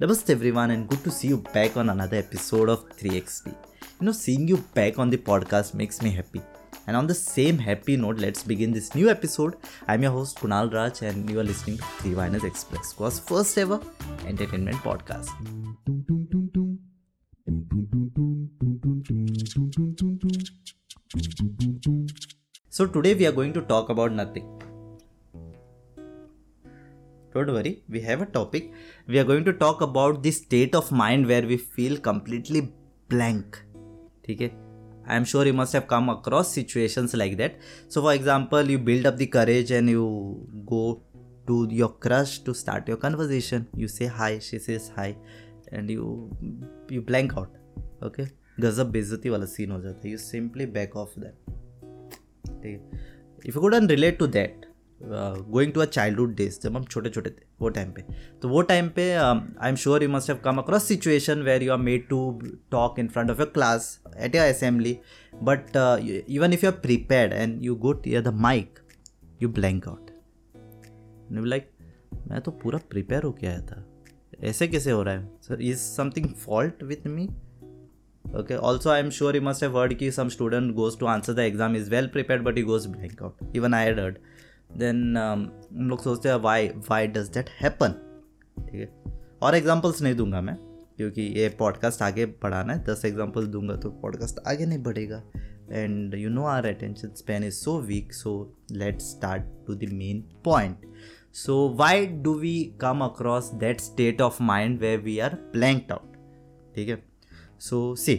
Namaste everyone and good to see you back on another episode of 3XP. You know, seeing you back on the podcast makes me happy. And on the same happy note, let's begin this new episode. I'm your host Kunal Raj and you are listening to 3 Viners Express, was first ever entertainment podcast. So today we are going to talk about nothing don't worry we have a topic we are going to talk about the state of mind where we feel completely blank okay i'm sure you must have come across situations like that so for example you build up the courage and you go to your crush to start your conversation you say hi she says hi and you you blank out okay गजब बेइज्जती वाला scene हो जाता है you simply back off that ठीक है if you couldn't relate to that going to a childhood days जब हम छोटे छोटे थे, वो टाइम पे। तो वो टाइम पे I am sure you must have come across situation where you are made to talk in front of your class at your assembly but even if you are prepared and you go tear the mic you blank out like मैं तो पूरा prepare होके आया था। ऐसे कैसे हो रहा है? Sir is something fault with me okay, also, i'm sure you must have heard ki some student goes to answer the exam is well prepared, but he goes blank out. Even i had heard. Then um, हम लोग सोचते हैं why why does that happen ठीक है? और examples नहीं दूँगा मैं क्योंकि ये पॉडकास्ट आगे बढ़ाना है। दस एग्जाम्पल्स दूँगा तो पॉडकास्ट आगे नहीं बढ़ेगा। And you know our attention span is so weak so let start to the main point so why do we come across that state of mind way we are blanked out ठीक है? So see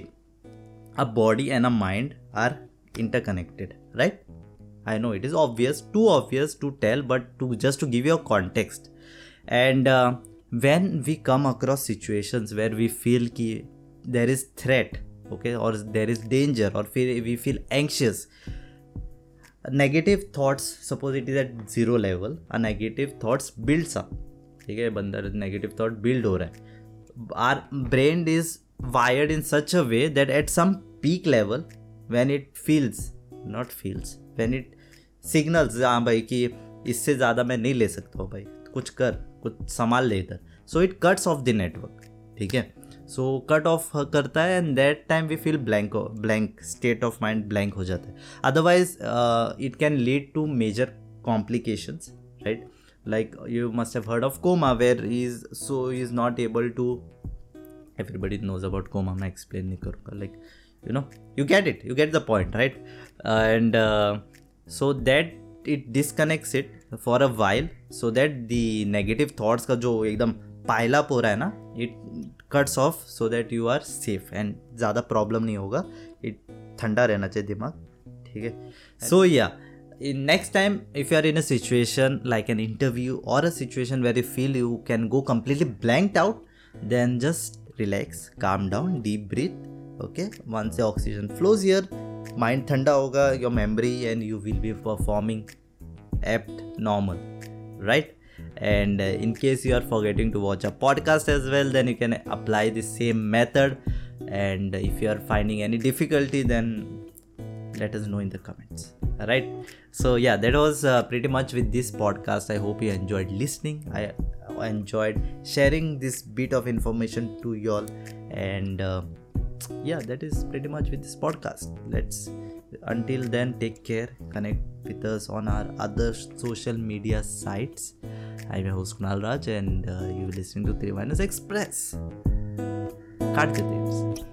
a body and a mind are interconnected right I know it is obvious, too obvious to tell, but to just to give you a context. And uh, when we come across situations where we feel ki there is threat, okay, or there is danger, or feel, we feel anxious, negative thoughts, suppose it is at zero level, a negative thoughts builds up. ठीक है बंदर negative thought build हो रहा है our brain is wired in such a way that at some peak level when it feels not feels when it signals हाँ भाई कि इससे ज़्यादा मैं नहीं ले सकता हूँ भाई। कुछ कर कुछ संभाल ले इधर। So it cuts off the network ठीक है? सो कट ऑफ़ करता है and that time we feel blank blank state of mind blank हो जाता है। Otherwise it can lead to major complications right like you must have heard of coma where is so he is not able to everybody knows about मैं explain नहीं करूँगा like you know you get it you get the point right uh, uh, so that it disconnects it for a while so that the negative thoughts का जो एकदम pile हो रहा है ना it cuts off so that you are safe and ज़्यादा problem नहीं होगा इट ठंडा रहना चाहिए दिमाग ठीक है सो या next time if you are in a situation like an interview or a situation where you feel you can go completely blanked out then just relax calm down deep breathe okay once the oxygen flows here mind thanda hoga your memory and you will be performing apt normal right? And uh, in case you are forgetting to watch a podcast as well then you can apply the same method. And if you are finding any difficulty then let us know in the comments right? So yeah that was uh, pretty much with this podcast. I hope you enjoyed listening. I enjoyed sharing this bit of information to y'all and uh, yeah that is pretty much with this podcast. Let's until then take care connect with us on our other social media sites. I'm your host kunal raj and uh, you're listening to three minus express. Cut the